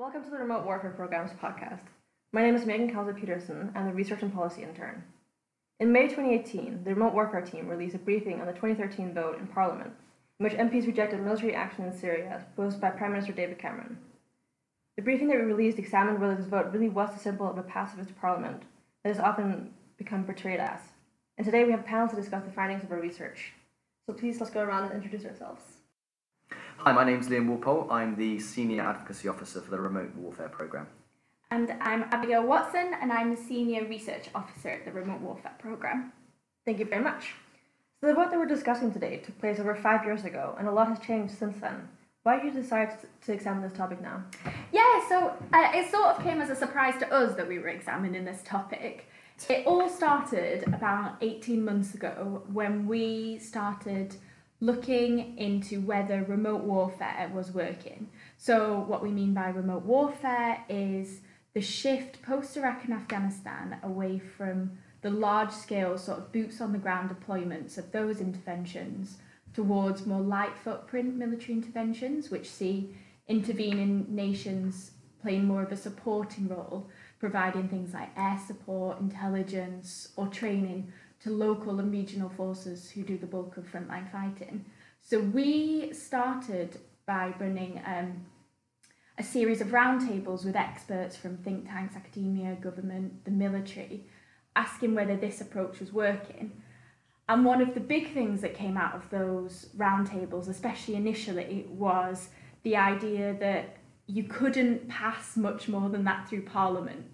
Welcome to the Remote Warfare Programs podcast. My name is Megan Kalza Peterson. And I'm the Research and Policy Intern. In May 2018, the Remote Warfare team released a briefing on the 2013 vote in Parliament, in which MPs rejected military action in Syria as proposed by Prime Minister David Cameron. The briefing that we released examined whether this vote really was the symbol of a pacifist parliament that has often become portrayed as. And today we have a panel to discuss the findings of our research. So please let's go around and introduce ourselves. Hi, my name is Liam Walpole. I'm the Senior Advocacy Officer for the Remote Warfare Programme. And I'm Abigail Watson, and I'm the Senior Research Officer at the Remote Warfare Programme. Thank you very much. So the vote that we're discussing today took place over five years ago, and a lot has changed since then. Why did you decide to examine this topic now? Yeah, so uh, it sort of came as a surprise to us that we were examining this topic. It all started about 18 months ago when we started looking into whether remote warfare was working. So, what we mean by remote warfare is the shift post Iraq and Afghanistan away from the large scale, sort of boots on the ground deployments of those interventions towards more light footprint military interventions, which see intervening nations playing more of a supporting role, providing things like air support, intelligence, or training to local and regional forces who do the bulk of frontline fighting. So we started by running um, a series of roundtables with experts from think tanks, academia, government, the military, asking whether this approach was working. And one of the big things that came out of those roundtables, especially initially, was the idea that you couldn't pass much more than that through Parliament.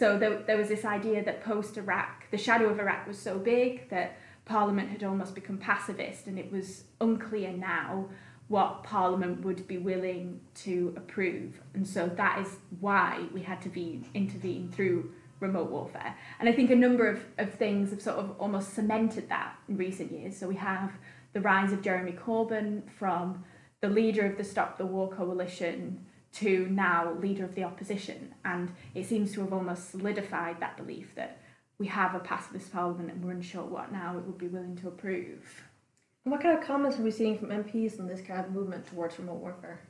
So there, there was this idea that post Iraq, the shadow of Iraq was so big that Parliament had almost become pacifist, and it was unclear now what Parliament would be willing to approve. And so that is why we had to be intervene through remote warfare. And I think a number of, of things have sort of almost cemented that in recent years. So we have the rise of Jeremy Corbyn from the leader of the Stop the War coalition to now leader of the opposition. And it seems to have almost solidified that belief that we have a pacifist parliament and we're unsure what now it would be willing to approve. And what kind of comments are we seeing from MPs on this kind of movement towards remote warfare?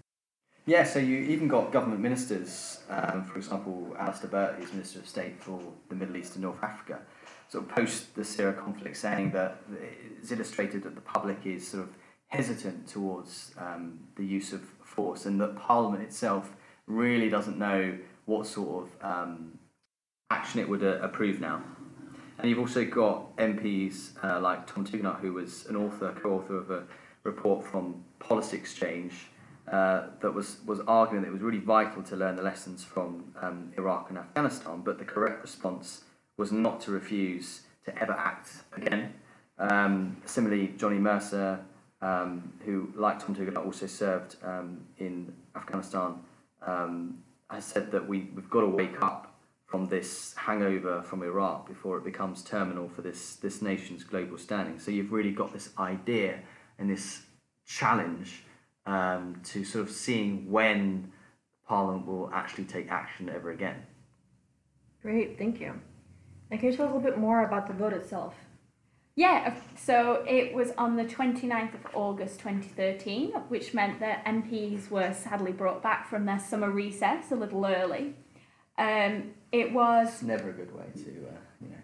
Yeah, so you even got government ministers, um, for example, Alistair Burt, who's Minister of State for the Middle East and North Africa, sort of post the Syria conflict saying that it's illustrated that the public is sort of hesitant towards um, the use of force and that Parliament itself really doesn't know what sort of um, action it would uh, approve now. And you've also got MPs uh, like Tom Tugendhat, who was an author, co-author of a report from Policy Exchange uh, that was, was arguing that it was really vital to learn the lessons from um, Iraq and Afghanistan, but the correct response was not to refuse to ever act again. Um, similarly, Johnny Mercer, um, who, like Tom Tugendhat, also served um, in Afghanistan, um, has said that we, we've got to wake up from this hangover from Iraq before it becomes terminal for this, this nation's global standing. So you've really got this idea and this challenge um, to sort of seeing when Parliament will actually take action ever again. Great, thank you. Can you tell us a little bit more about the vote itself? Yeah, so it was on the 29th of August 2013, which meant that MPs were sadly brought back from their summer recess a little early. Um, it was. It's never a good way to, uh, you know,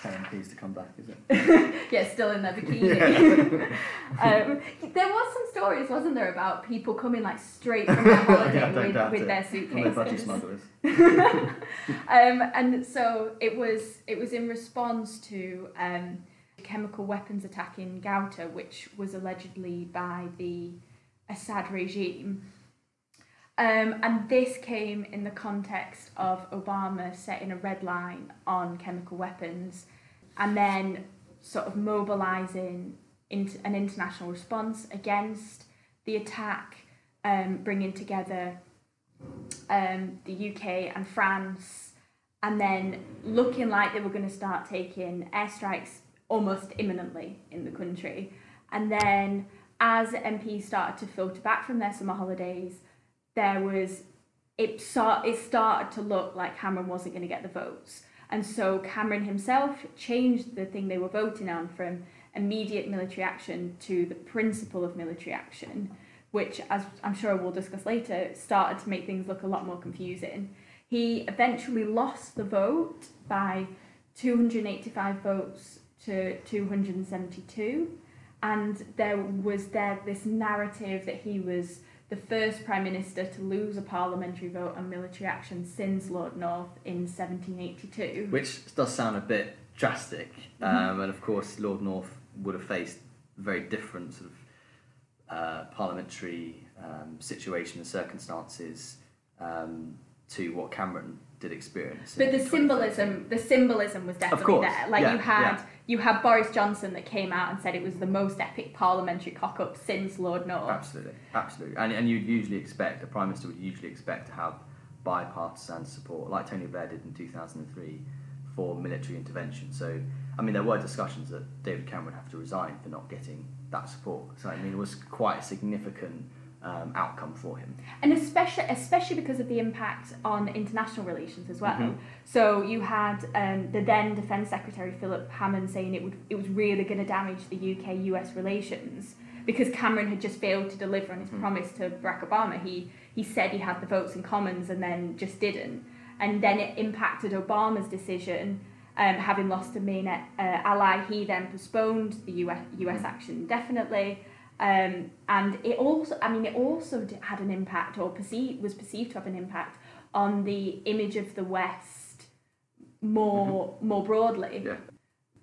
tell MPs to come back, is it? yeah, still in their bikini. um, there was some stories, wasn't there, about people coming like straight from their holiday yeah, with, with their suitcases. budgie smugglers. um, and so it was. It was in response to. Um, chemical weapons attack in Ghouta, which was allegedly by the Assad regime. Um, and this came in the context of Obama setting a red line on chemical weapons and then sort of mobilizing into an international response against the attack, um, bringing together um, the UK and France, and then looking like they were going to start taking airstrikes almost imminently in the country. And then as MPs started to filter back from their summer holidays, there was it start it started to look like Cameron wasn't going to get the votes. And so Cameron himself changed the thing they were voting on from immediate military action to the principle of military action, which, as I'm sure we'll discuss later, started to make things look a lot more confusing. He eventually lost the vote by 285 votes to 272, and there was there this narrative that he was the first prime minister to lose a parliamentary vote on military action since Lord North in 1782. Which does sound a bit drastic, Mm-hmm. um, and of course, Lord North would have faced very different sort of uh, parliamentary um, situation and circumstances um, to what Cameron did experience. But the symbolism, the symbolism was definitely there. Like yeah, you had, yeah. You had Boris Johnson that came out and said it was the most epic parliamentary cock-up since Lord North. Absolutely, absolutely, and and you'd usually expect a prime minister would usually expect to have bipartisan support, like Tony Blair did in two thousand and three, for military intervention. So, I mean, there were discussions that David Cameron would have to resign for not getting that support. So, I mean, it was quite a significant um, outcome for him. and especially especially because of the impact on international relations as well. Mhm. So you had um, the then Defence Secretary Philip Hammond saying it would it was really going to damage the UK US relations because Cameron had just failed to deliver on his Mhm. promise to Barack Obama. He he said he had the votes in Commons and then just didn't, and then it impacted Obama's decision. Um, having lost a main uh, ally, he then postponed the US, US action indefinitely. Um, and it also, I mean, it also had an impact, or perceived, was perceived to have an impact on the image of the West more more broadly. Yeah,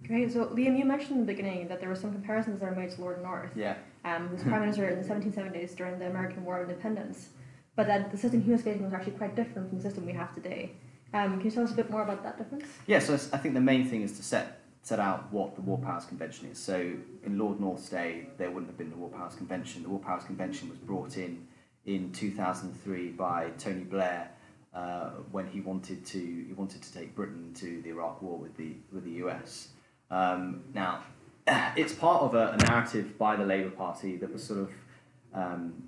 Great. So, Liam, you mentioned in the beginning that there were some comparisons that were made to Lord North. yeah. Um, who was prime minister in the 1770s during the American War of Independence, but that the system he was facing was actually quite different from the system we have today. Um, can you tell us a bit more about that difference? Yeah, so I think the main thing is to set set out what the War Powers Convention is. So in Lord North's day, there wouldn't have been the War Powers Convention. The War Powers Convention was brought in in 2003 by Tony Blair uh, when he wanted to he wanted to take Britain to the Iraq War with the with the US. Um, now, it's part of a, a narrative by the Labour Party that was sort of um,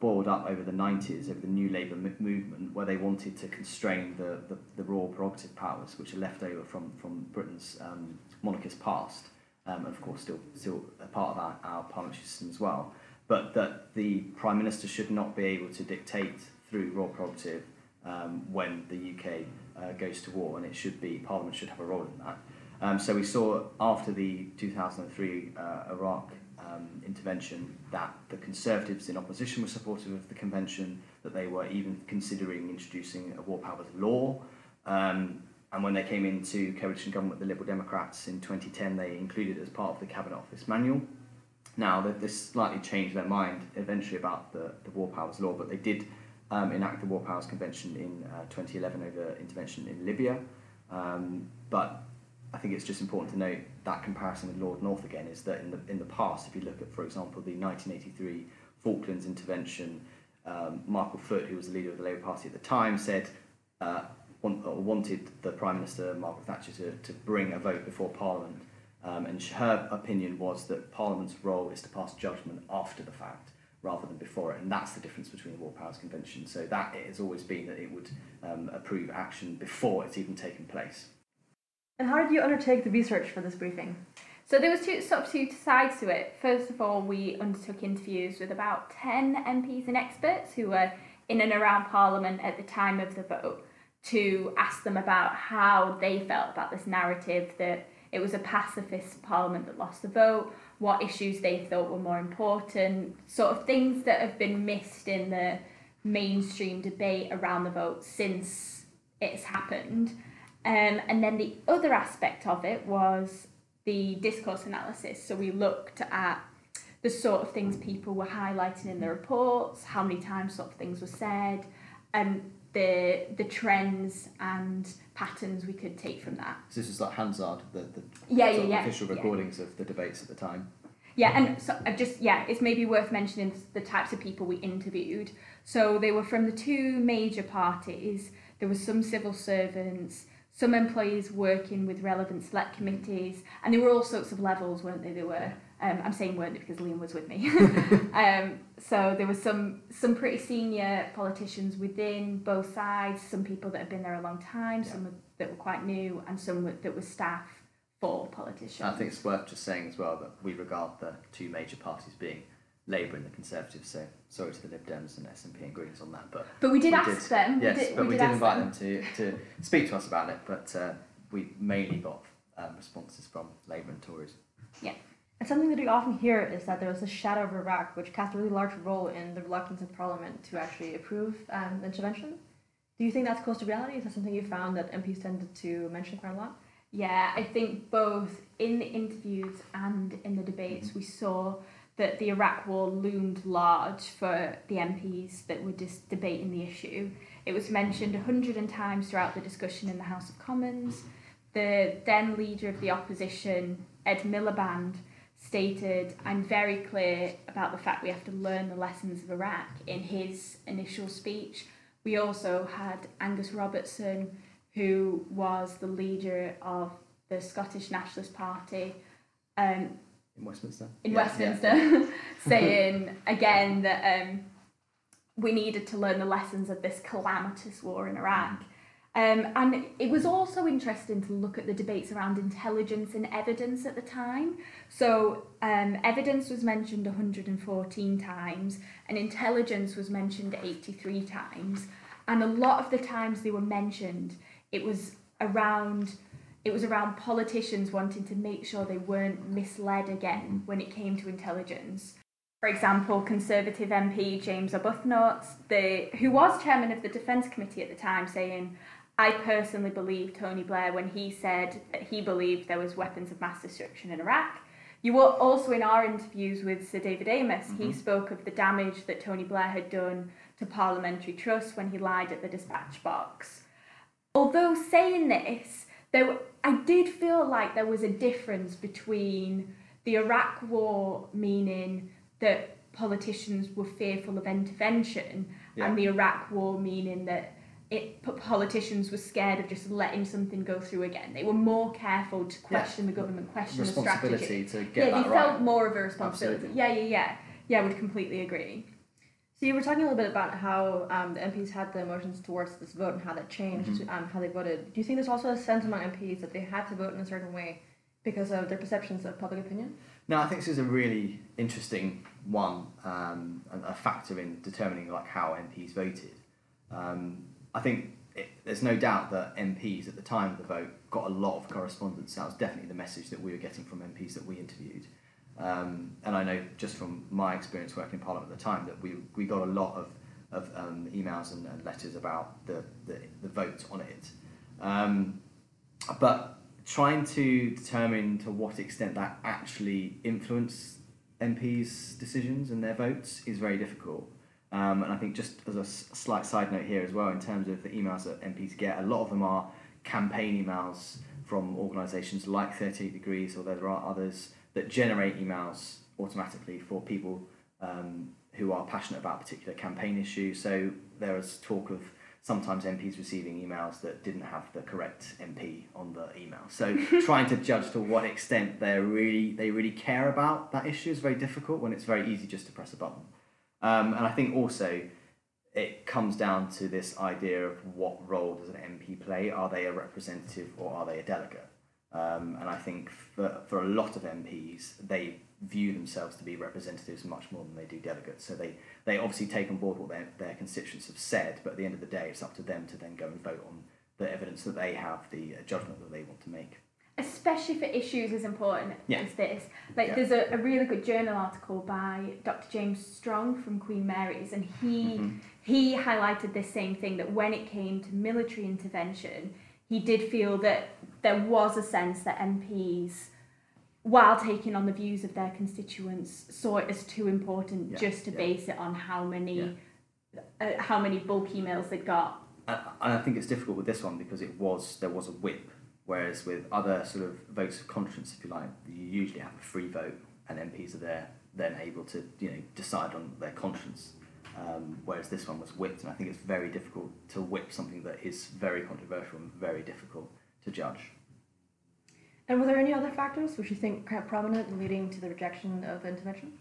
boiled up over the 90s, over the New Labour movement, where they wanted to constrain the, the, the royal prerogative powers, which are left over from, from Britain's um, monarchist past, um, and of course still, still a part of our, our parliamentary system as well, but that the Prime Minister should not be able to dictate through royal prerogative um, when the UK uh, goes to war, and it should be, Parliament should have a role in that. Um, so we saw after the 2003 uh, Iraq um, intervention that the Conservatives in opposition were supportive of the convention, that they were even considering introducing a war powers law. Um, and when they came into coalition government with the Liberal Democrats in 2010, they included it as part of the Cabinet Office manual. Now, they this slightly changed their mind eventually about the, the War Powers Law, but they did um, enact the War Powers Convention in uh, 2011 over intervention in Libya. Um, but I think it's just important to note that comparison with Lord North again is that in the, in the past, if you look at, for example, the 1983 Falklands intervention, um, Michael Foot, who was the leader of the Labour Party at the time, said uh, want, wanted the Prime Minister, Margaret Thatcher, to, to bring a vote before Parliament. Um, and her opinion was that Parliament's role is to pass judgment after the fact rather than before it. And that's the difference between the War Powers Convention. So that it has always been that it would um, approve action before it's even taken place. And how did you undertake the research for this briefing? So there was two sort of two sides to it. First of all, we undertook interviews with about ten MPs and experts who were in and around Parliament at the time of the vote to ask them about how they felt about this narrative that it was a pacifist Parliament that lost the vote, what issues they thought were more important, sort of things that have been missed in the mainstream debate around the vote since it's happened. Um, and then the other aspect of it was the discourse analysis. So we looked at the sort of things people were highlighting in the reports, how many times sort of things were said, and the the trends and patterns we could take from that. So this is like Hansard, the, the Yeah, yeah, yeah. official yeah. recordings of the debates at the time. Yeah, and so I just yeah, it's maybe worth mentioning the types of people we interviewed. So they were from the two major parties. There was some civil servants, some employees working with relevant select committees, and there were all sorts of levels, weren't they? There were. Um, I'm saying weren't they because Liam was with me. um, so there were some some pretty senior politicians within both sides. Some people that had been there a long time, Yeah. some that were quite new, and some that were staff for politicians. I think it's worth just saying as well that we regard the two major parties being Labour and the Conservatives. So sorry to the Lib Dems and SNP and Greens on that, but But we did We ask did, them. yes, we did, but we we did, did, invite them. them to, to speak to us about it. But uh, we mainly got um, responses from Labour and Tories. Yeah. And something that we often hear is that there was a shadow of Iraq which cast a really large role in the reluctance of Parliament to actually approve um, intervention. Do you think that's close to reality? Is that something you found that MPs tended to mention quite a lot? Yeah, I think both in the interviews and in the debates, we saw that the Iraq War loomed large for the MPs that were just debating the issue. It was mentioned a hundred and times throughout the discussion in the House of Commons. The then leader of the opposition, Ed Miliband, stated, I'm very clear about the fact we have to learn the lessons of Iraq in his initial speech. We also had Angus Robertson, who was the leader of the Scottish Nationalist Party um, In Westminster? in Yeah, Westminster, saying again that um, we needed to learn the lessons of this calamitous war in Iraq. Um, and it was also interesting to look at the debates around intelligence and evidence at the time. So, um, evidence was mentioned 114 times, and intelligence was mentioned 83 times. And a lot of the times they were mentioned, it was around it was around politicians wanting to make sure they weren't misled again mm-hmm. when it came to intelligence. For example, Conservative MP James Arbuthnot, the who was chairman of the Defence Committee at the time, saying, "I personally believe Tony Blair when he said that he believed there was weapons of mass destruction in Iraq." You were also in our interviews with Sir David Amess. He mm-hmm. spoke of the damage that Tony Blair had done to parliamentary trust when he lied at the dispatch box. Although saying this, there I did feel like there was a difference between the Iraq War, meaning that politicians were fearful of intervention, Yeah. and the Iraq War, meaning that it politicians were scared of just letting something go through again. They were more careful to question the government, question the strategy. Responsibility to get yeah, they right. felt more of a responsibility. Absolutely. Yeah, yeah, yeah. Yeah, I would completely agree. So you were talking a little bit about how um, the MPs had the emotions towards this vote and how that changed um, how they voted. Do you think there's also a sense among MPs that they had to vote in a certain way because of their perceptions of public opinion? No, I think this is a really interesting one, um, and a factor in determining like how MPs voted. Um, I think it, there's no doubt that MPs at the time of the vote got a lot of correspondence. That was definitely the message that we were getting from MPs that we interviewed. Um, and I know just from my experience working in Parliament at the time that we, we got a lot of, of um, emails and, and letters about the, the, the vote on it. Um, but trying to determine to what extent that actually influenced MPs' decisions and their votes is very difficult. Um, and I think just as a s- slight side note here as well, in terms of the emails that MPs get, a lot of them are campaign emails from organisations like 38 Degrees, or there are others that generate emails automatically for people um, who are passionate about a particular campaign issue. So there is talk of sometimes MPs receiving emails that didn't have the correct MP on the email. So trying to judge to what extent they really they really care about that issue is very difficult when it's very easy just to press a button. Um, and I think also it comes down to this idea of what role does an MP play? Are they a representative or are they a delegate? Um, and I think for, for a lot of MPs, they view themselves to be representatives much more than they do delegates. So they, they obviously take on board what their, their constituents have said, but at the end of the day, it's up to them to then go and vote on the evidence that they have, the uh, judgment that they want to make. especially for issues as important Yeah. as this. Like Yeah. there's a, a really good journal article by Dr. James Strong from Queen Mary's, and he Mhm. he highlighted this same thing that when it came to military intervention, he did feel that there was a sense that MPs. While taking on the views of their constituents, saw it as too important Yeah, just to yeah. base it on how many, uh, how many bulk emails they got. And and I think it's difficult with this one because it was there was a whip, whereas with other sort of votes of conscience, if you like, you usually have a free vote, and MPs are there then able to you know decide on their conscience. Um, whereas this one was whipped, and I think it's very difficult to whip something that is very controversial and very difficult to judge. And were there any other factors which you think are prominent in leading to the rejection of intervention?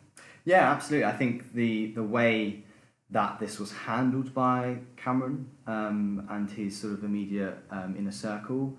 Yeah, absolutely. I think the the way that this was handled by Cameron um, and his sort of immediate um, inner circle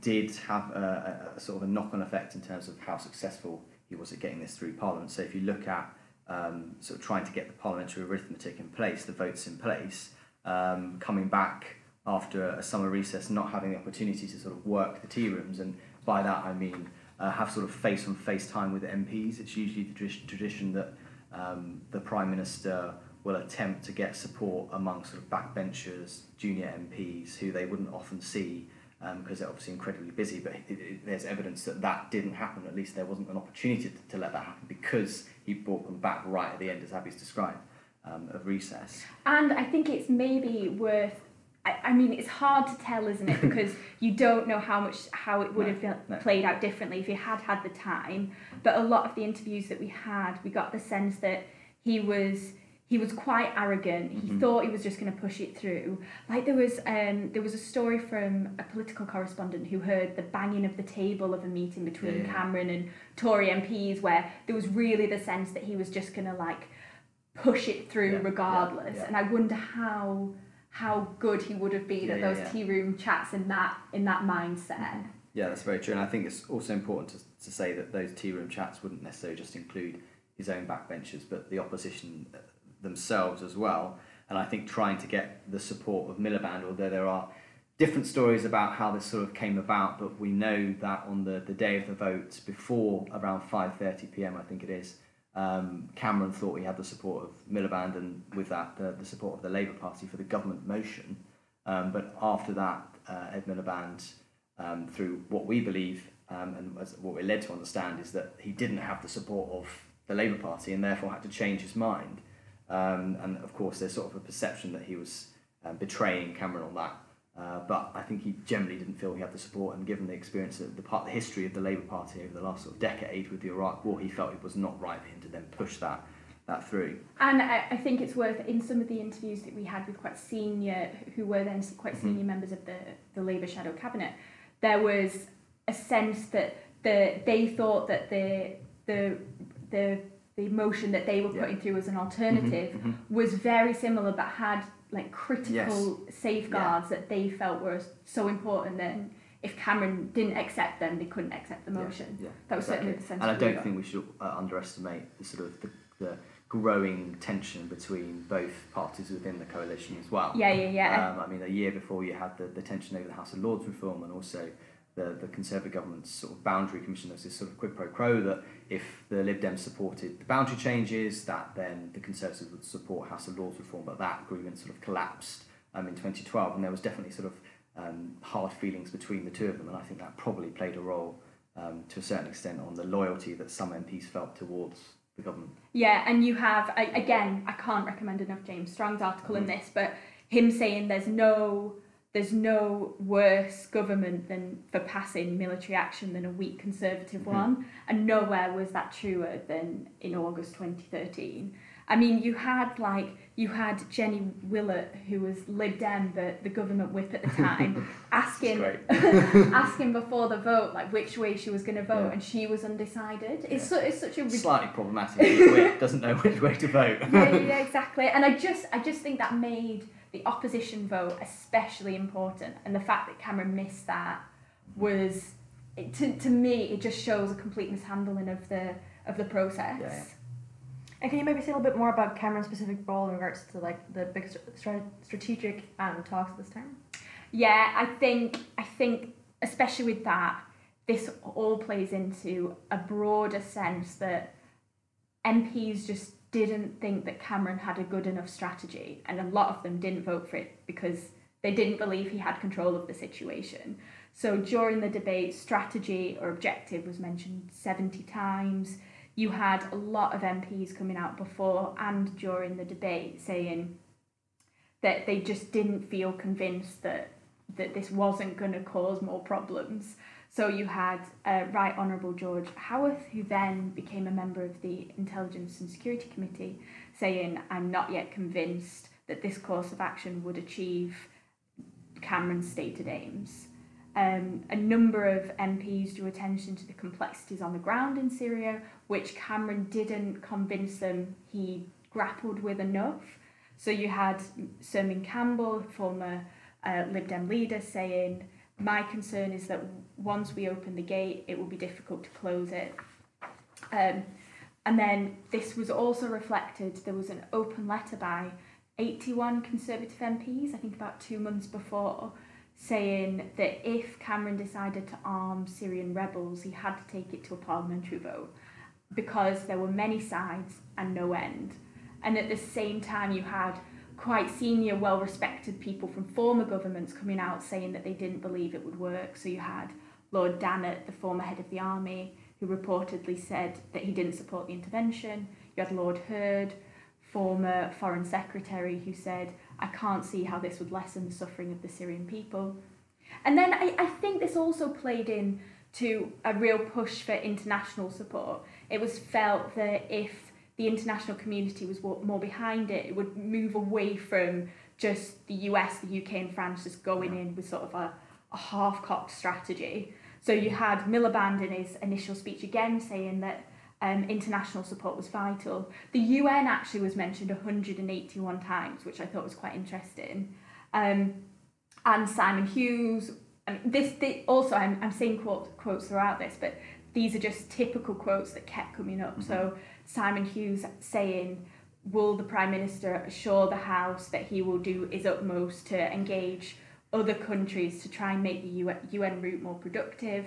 did have a, a, a sort of a knock on effect in terms of how successful he was at getting this through Parliament. So if you look at um, sort of trying to get the parliamentary arithmetic in place, the votes in place, um, coming back after a summer recess, not having the opportunity to sort of work the tea rooms, and by that I mean uh, have sort of face-on-face time with MPs. It's usually the tradi- tradition that um, the Prime Minister will attempt to get support among sort of backbenchers, junior MPs, who they wouldn't often see because um, they're obviously incredibly busy. But it, it, there's evidence that that didn't happen. At least there wasn't an opportunity to, to let that happen because he brought them back right at the end, as Abby's described, um, of recess. And I think it's maybe worth. I, I mean, it's hard to tell, isn't it? Because you don't know how much how it would No, have been, no. played out differently if he had had the time. But a lot of the interviews that we had, we got the sense that he was he was quite arrogant. He Mhm. thought he was just going to push it through. Like there was um there was a story from a political correspondent who heard the banging of the table of a meeting between Yeah. Cameron and Tory MPs where there was really the sense that he was just going to like push it through Yeah, regardless. yeah. And I wonder how how good he would have been at those tea room chats in that in that mindset. Yeah, that's very true. And I think it's also important to, to say that those tea room chats wouldn't necessarily just include his own backbenchers, but the opposition themselves as well. And I think trying to get the support of Miliband, although there are different stories about how this sort of came about, but we know that on the, the day of the vote, before around 5.30 p.m., I think it is, um, Cameron thought he had the support of Miliband and with that the, the support of the Labour Party for the government motion. Um, but after that, uh, Ed Miliband um, through what we believe um, and what we're led to understand is that he didn't have the support of the Labour Party and therefore had to change his mind. Um, and of course, there's sort of a perception that he was um, betraying Cameron on that. Uh, but I think he generally didn't feel he had the support, and given the experience of the part, the history of the Labour Party over the last sort of decade with the Iraq War, he felt it was not right for him to then push that that through. And I, I think it's worth in some of the interviews that we had with quite senior, who were then quite Mhm. senior members of the the Labour shadow cabinet, there was a sense that the they thought that the the the the motion that they were Yeah. putting through as an alternative Mhm, mhm. was very similar, but had like critical safeguards that they felt were so important that if Cameron didn't accept them, they couldn't accept the motion. yeah, That was certainly the sense And I don't think we should uh, underestimate the sort of the, the growing tension between both parties within the coalition as well. Yeah, yeah, yeah. Um, I mean, a year before you had the, the tension over the House of Lords reform and also the, the Conservative government's sort of boundary commission. There was this sort of quid pro quo that if the Lib Dems supported the boundary changes, that then the Conservatives would support House of Lords reform. But that agreement sort of collapsed um, in 2012, and there was definitely sort of um, hard feelings between the two of them, and I think that probably played a role um, to a certain extent on the loyalty that some MPs felt towards the government. Yeah, and you have I, again. I can't recommend enough James Strong's article in this, but him saying there's no there's no worse government than for passing military action than a weak conservative Mhm. one, and nowhere was that truer than in August 2013. I mean, you had like you had Jenny Willott, who was Lib Dem, the, the government whip at the time, asking asking before the vote like which way she was going to vote, Yeah. and she was undecided. It's Yeah. so, it's such a Slightly problematic. Whip doesn't know which way to vote. yeah, yeah, yeah, exactly. And I just, I just think that made the opposition vote especially important, and the fact that Cameron missed that was, it, to, to me, it just shows a complete mishandling of the of the process. Yeah, yeah. And can you maybe say a little bit more about Cameron's specific role in regards to like the big str- strategic um, talks this time? Yeah, I think, I think, especially with that, this all plays into a broader sense that MPs just didn't think that Cameron had a good enough strategy, and a lot of them didn't vote for it because they didn't believe he had control of the situation. So during the debate, strategy or objective was mentioned 70 times. You had a lot of MPs coming out before and during the debate saying that they just didn't feel convinced that that this wasn't going to cause more problems. So you had uh, Right Honourable George Howarth, who then became a member of the Intelligence and Security Committee, saying, I'm not yet convinced that this course of action would achieve Cameron's stated aims. Um, a number of MPs drew attention to the complexities on the ground in Syria, which Cameron didn't convince them he grappled with enough. So you had Sermon Campbell, former uh, Lib Dem leader, saying, My concern is that once we open the gate, it will be difficult to close it. Um, And then this was also reflected, there was an open letter by 81 Conservative MPs, I think about two months before, saying that if Cameron decided to arm Syrian rebels, he had to take it to a parliamentary vote because there were many sides and no end. And at the same time, you had quite senior, well respected people from former governments coming out saying that they didn't believe it would work. So you had Lord Dannatt, the former head of the army, who reportedly said that he didn't support the intervention. You had Lord Hurd, former foreign secretary, who said, I can't see how this would lessen the suffering of the Syrian people. And then I, I think this also played in to a real push for international support. It was felt that if the international community was more behind it, it would move away from just the US, the UK, and France just going in with sort of a, a half cocked strategy. So you had Miliband in his initial speech again saying that um, international support was vital. The UN actually was mentioned 181 times, which I thought was quite interesting. Um, and Simon Hughes, I mean, this, this also, I'm, I'm saying quote, quotes throughout this, but these are just typical quotes that kept coming up. Mm-hmm. So Simon Hughes saying, Will the Prime Minister assure the House that he will do his utmost to engage other countries to try and make the UN route more productive?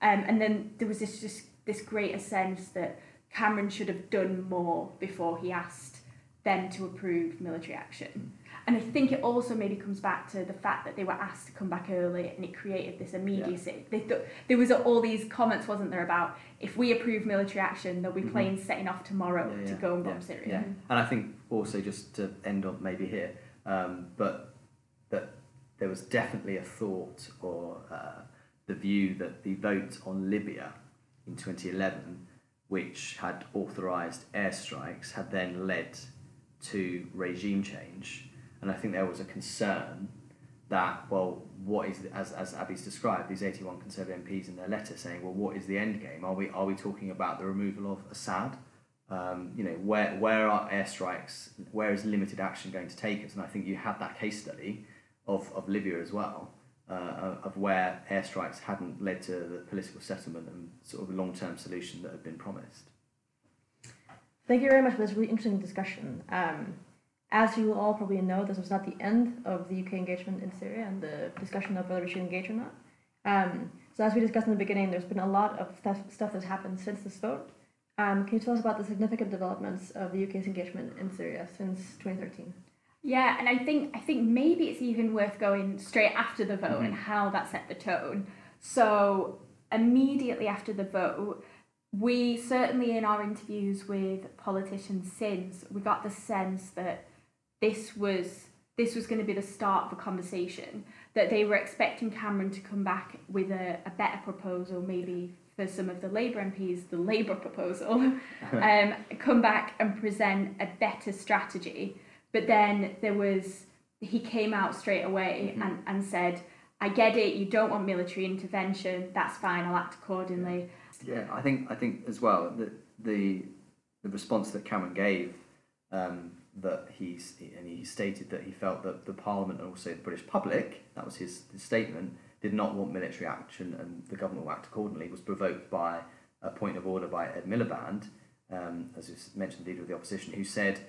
Um, and then there was this just this greater sense that Cameron should have done more before he asked them to approve military action. And I think it also maybe comes back to the fact that they were asked to come back early and it created this immediacy. Yeah. They th- there was all these comments, wasn't there, about if we approve military action, there'll be mm-hmm. planes setting off tomorrow yeah, to go and bomb Syria. Yeah. And I think also just to end on maybe here, um, but that there was definitely a thought or uh, the view that the vote on Libya in 2011, which had authorised airstrikes, had then led to regime change. And I think there was a concern that, well, what is, as, as Abby's described, these 81 Conservative MPs in their letter saying, well, what is the end game? Are we, are we talking about the removal of Assad? Um, you know, where, where are airstrikes, where is limited action going to take us? And I think you had that case study of, of Libya as well, uh, of where airstrikes hadn't led to the political settlement and sort of long term solution that had been promised. Thank you very much for this really interesting discussion. Um, as you all probably know, this was not the end of the UK engagement in Syria and the discussion of whether we should engage or not. Um, so, as we discussed in the beginning, there's been a lot of stuff, stuff that's happened since this vote. Um, can you tell us about the significant developments of the UK's engagement in Syria since 2013? Yeah, and I think I think maybe it's even worth going straight after the vote mm-hmm. and how that set the tone. So immediately after the vote, we certainly in our interviews with politicians since we got the sense that this was this was going to be the start of a conversation that they were expecting Cameron to come back with a, a better proposal maybe for some of the Labour MPs the Labour proposal um, come back and present a better strategy but then there was he came out straight away mm-hmm. and, and said, I get it, you don't want military intervention, that's fine, I'll act accordingly. Yeah, I think I think as well that the the response that Cameron gave um, that he's and he stated that he felt that the Parliament and also the British public, that was his, his statement, did not want military action and the government will act accordingly, was provoked by a point of order by Ed Miliband, um, as was mentioned, the leader of the opposition, who said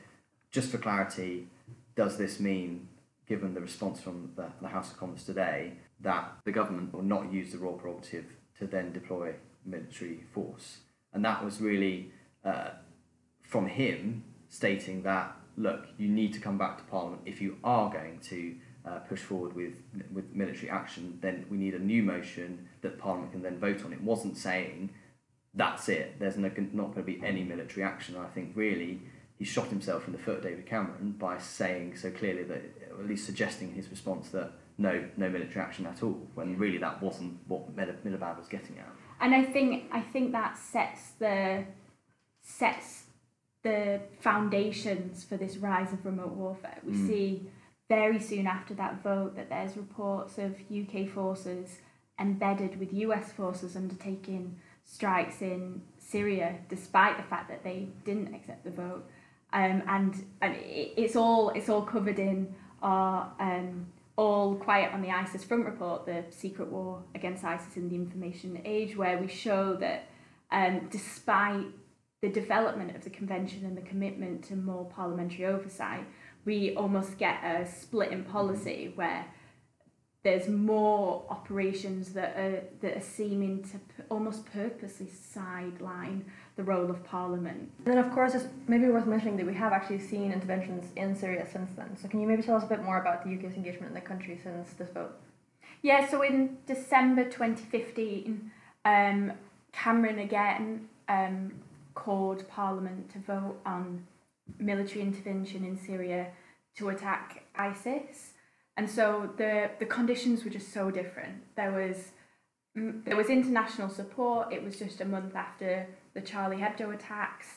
just for clarity, does this mean, given the response from the, the House of Commons today, that the government will not use the royal prerogative to then deploy military force? And that was really uh, from him stating that, look, you need to come back to Parliament if you are going to uh, push forward with with military action, then we need a new motion that Parliament can then vote on. It wasn't saying that's it. There's no, not going to be any military action. I think really he shot himself in the foot, David Cameron, by saying so clearly that, at least suggesting in his response that no, no military action at all, when really that wasn't what Miliband was getting at. And I think I think that sets the sets the foundations for this rise of remote warfare. We mm. see very soon after that vote that there's reports of UK forces embedded with US forces undertaking strikes in Syria, despite the fact that they didn't accept the vote um, and and it's all it's all covered in our um, all quiet on the ISIS front report, the secret war against ISIS in the information age, where we show that um, despite the development of the convention and the commitment to more parliamentary oversight, we almost get a split in policy where there's more operations that are that are seeming to p- almost purposely sideline the role of parliament. And then, of course, it's maybe worth mentioning that we have actually seen interventions in Syria since then. So, can you maybe tell us a bit more about the UK's engagement in the country since this vote? Yeah, so in December 2015, um, Cameron again um, called Parliament to vote on military intervention in Syria to attack ISIS. And so the, the conditions were just so different. There was there was international support. It was just a month after the Charlie Hebdo attacks.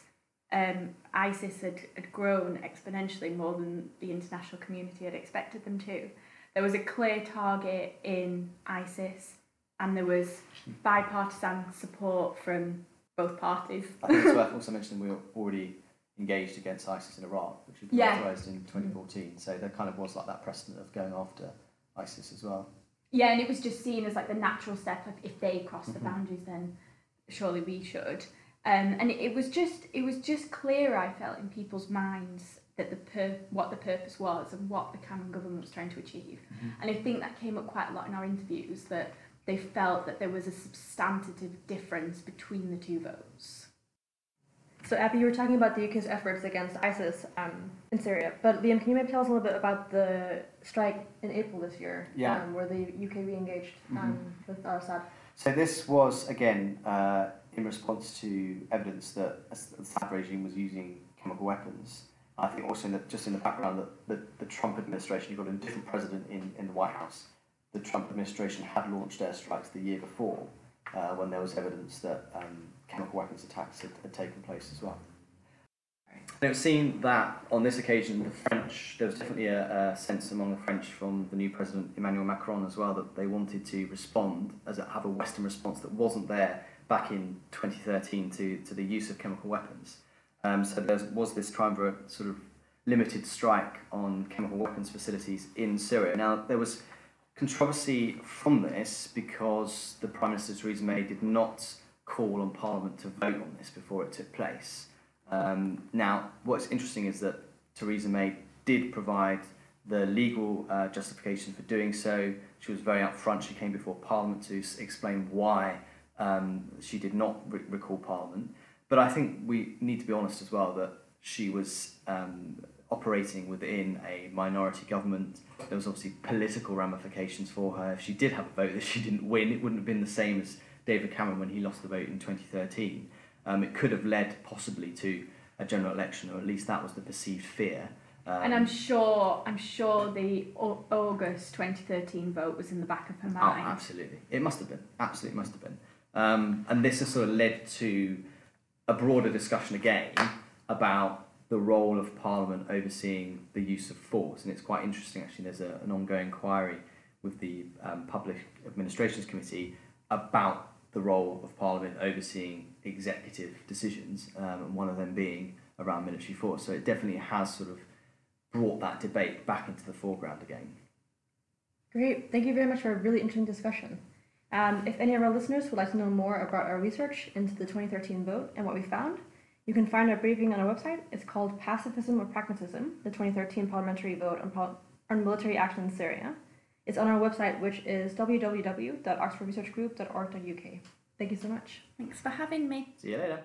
Um, ISIS had, had grown exponentially more than the international community had expected them to. There was a clear target in ISIS, and there was bipartisan support from both parties. I think it's worth also mentioning we were already engaged against ISIS in Iraq, which was Yeah. authorised in 2014. So there kind of was like that precedent of going after ISIS as well. Yeah, and it was just seen as like the natural step of if they cross the Mhm. boundaries, then surely we should. Um, and it, it was just it was just clear I felt in people's minds that the pur- what the purpose was and what the Cameron government was trying to achieve. And I think that came up quite a lot in our interviews that they felt that there was a substantive difference between the two votes. So, Abby, you were talking about the UK's efforts against ISIS um, in Syria. But, Liam, can you maybe tell us a little bit about the strike in April this year, Yeah. um, where the UK re engaged um, with al Assad? So this was again uh, in response to evidence that the Assad regime was using chemical weapons. I think also in the, just in the background that the, the Trump administration, you've got a different president in, in the White House. The Trump administration had launched airstrikes the year before uh, when there was evidence that um, chemical weapons attacks had, had taken place as well. And it was seen that on this occasion, the French, there was definitely a, a sense among the French from the new president Emmanuel Macron as well that they wanted to respond as a, have a Western response that wasn't there back in 2013 to, to the use of chemical weapons. Um, so there was this triumvirate sort of limited strike on chemical weapons facilities in Syria. Now there was controversy from this because the Prime Minister Theresa May did not call on Parliament to vote on this before it took place. Um, now, what's interesting is that Theresa May did provide the legal uh, justification for doing so. She was very upfront. She came before Parliament to s- explain why um, she did not re- recall Parliament. But I think we need to be honest as well that she was um, operating within a minority government. There was obviously political ramifications for her. If she did have a vote that she didn't win, it wouldn't have been the same as David Cameron when he lost the vote in 2013. Um, it could have led possibly to a general election, or at least that was the perceived fear. Um, and I'm sure I'm sure the Au- August 2013 vote was in the back of her mind. Oh, mind. absolutely. It must have been. Absolutely must have been. Um, and this has sort of led to a broader discussion again about the role of Parliament overseeing the use of force. And it's quite interesting, actually. There's a, an ongoing inquiry with the um, Public Administrations Committee about the role of Parliament overseeing executive decisions, um, and one of them being around military force. So it definitely has sort of brought that debate back into the foreground again. Great. Thank you very much for a really interesting discussion. Um, if any of our listeners would like to know more about our research into the 2013 vote and what we found, you can find our briefing on our website. It's called Pacifism or Pragmatism, the 2013 parliamentary vote on, pol- on military action in Syria. It's on our website, which is www.oxfordresearchgroup.org.uk. Thank you so much. Thanks for having me. See you later.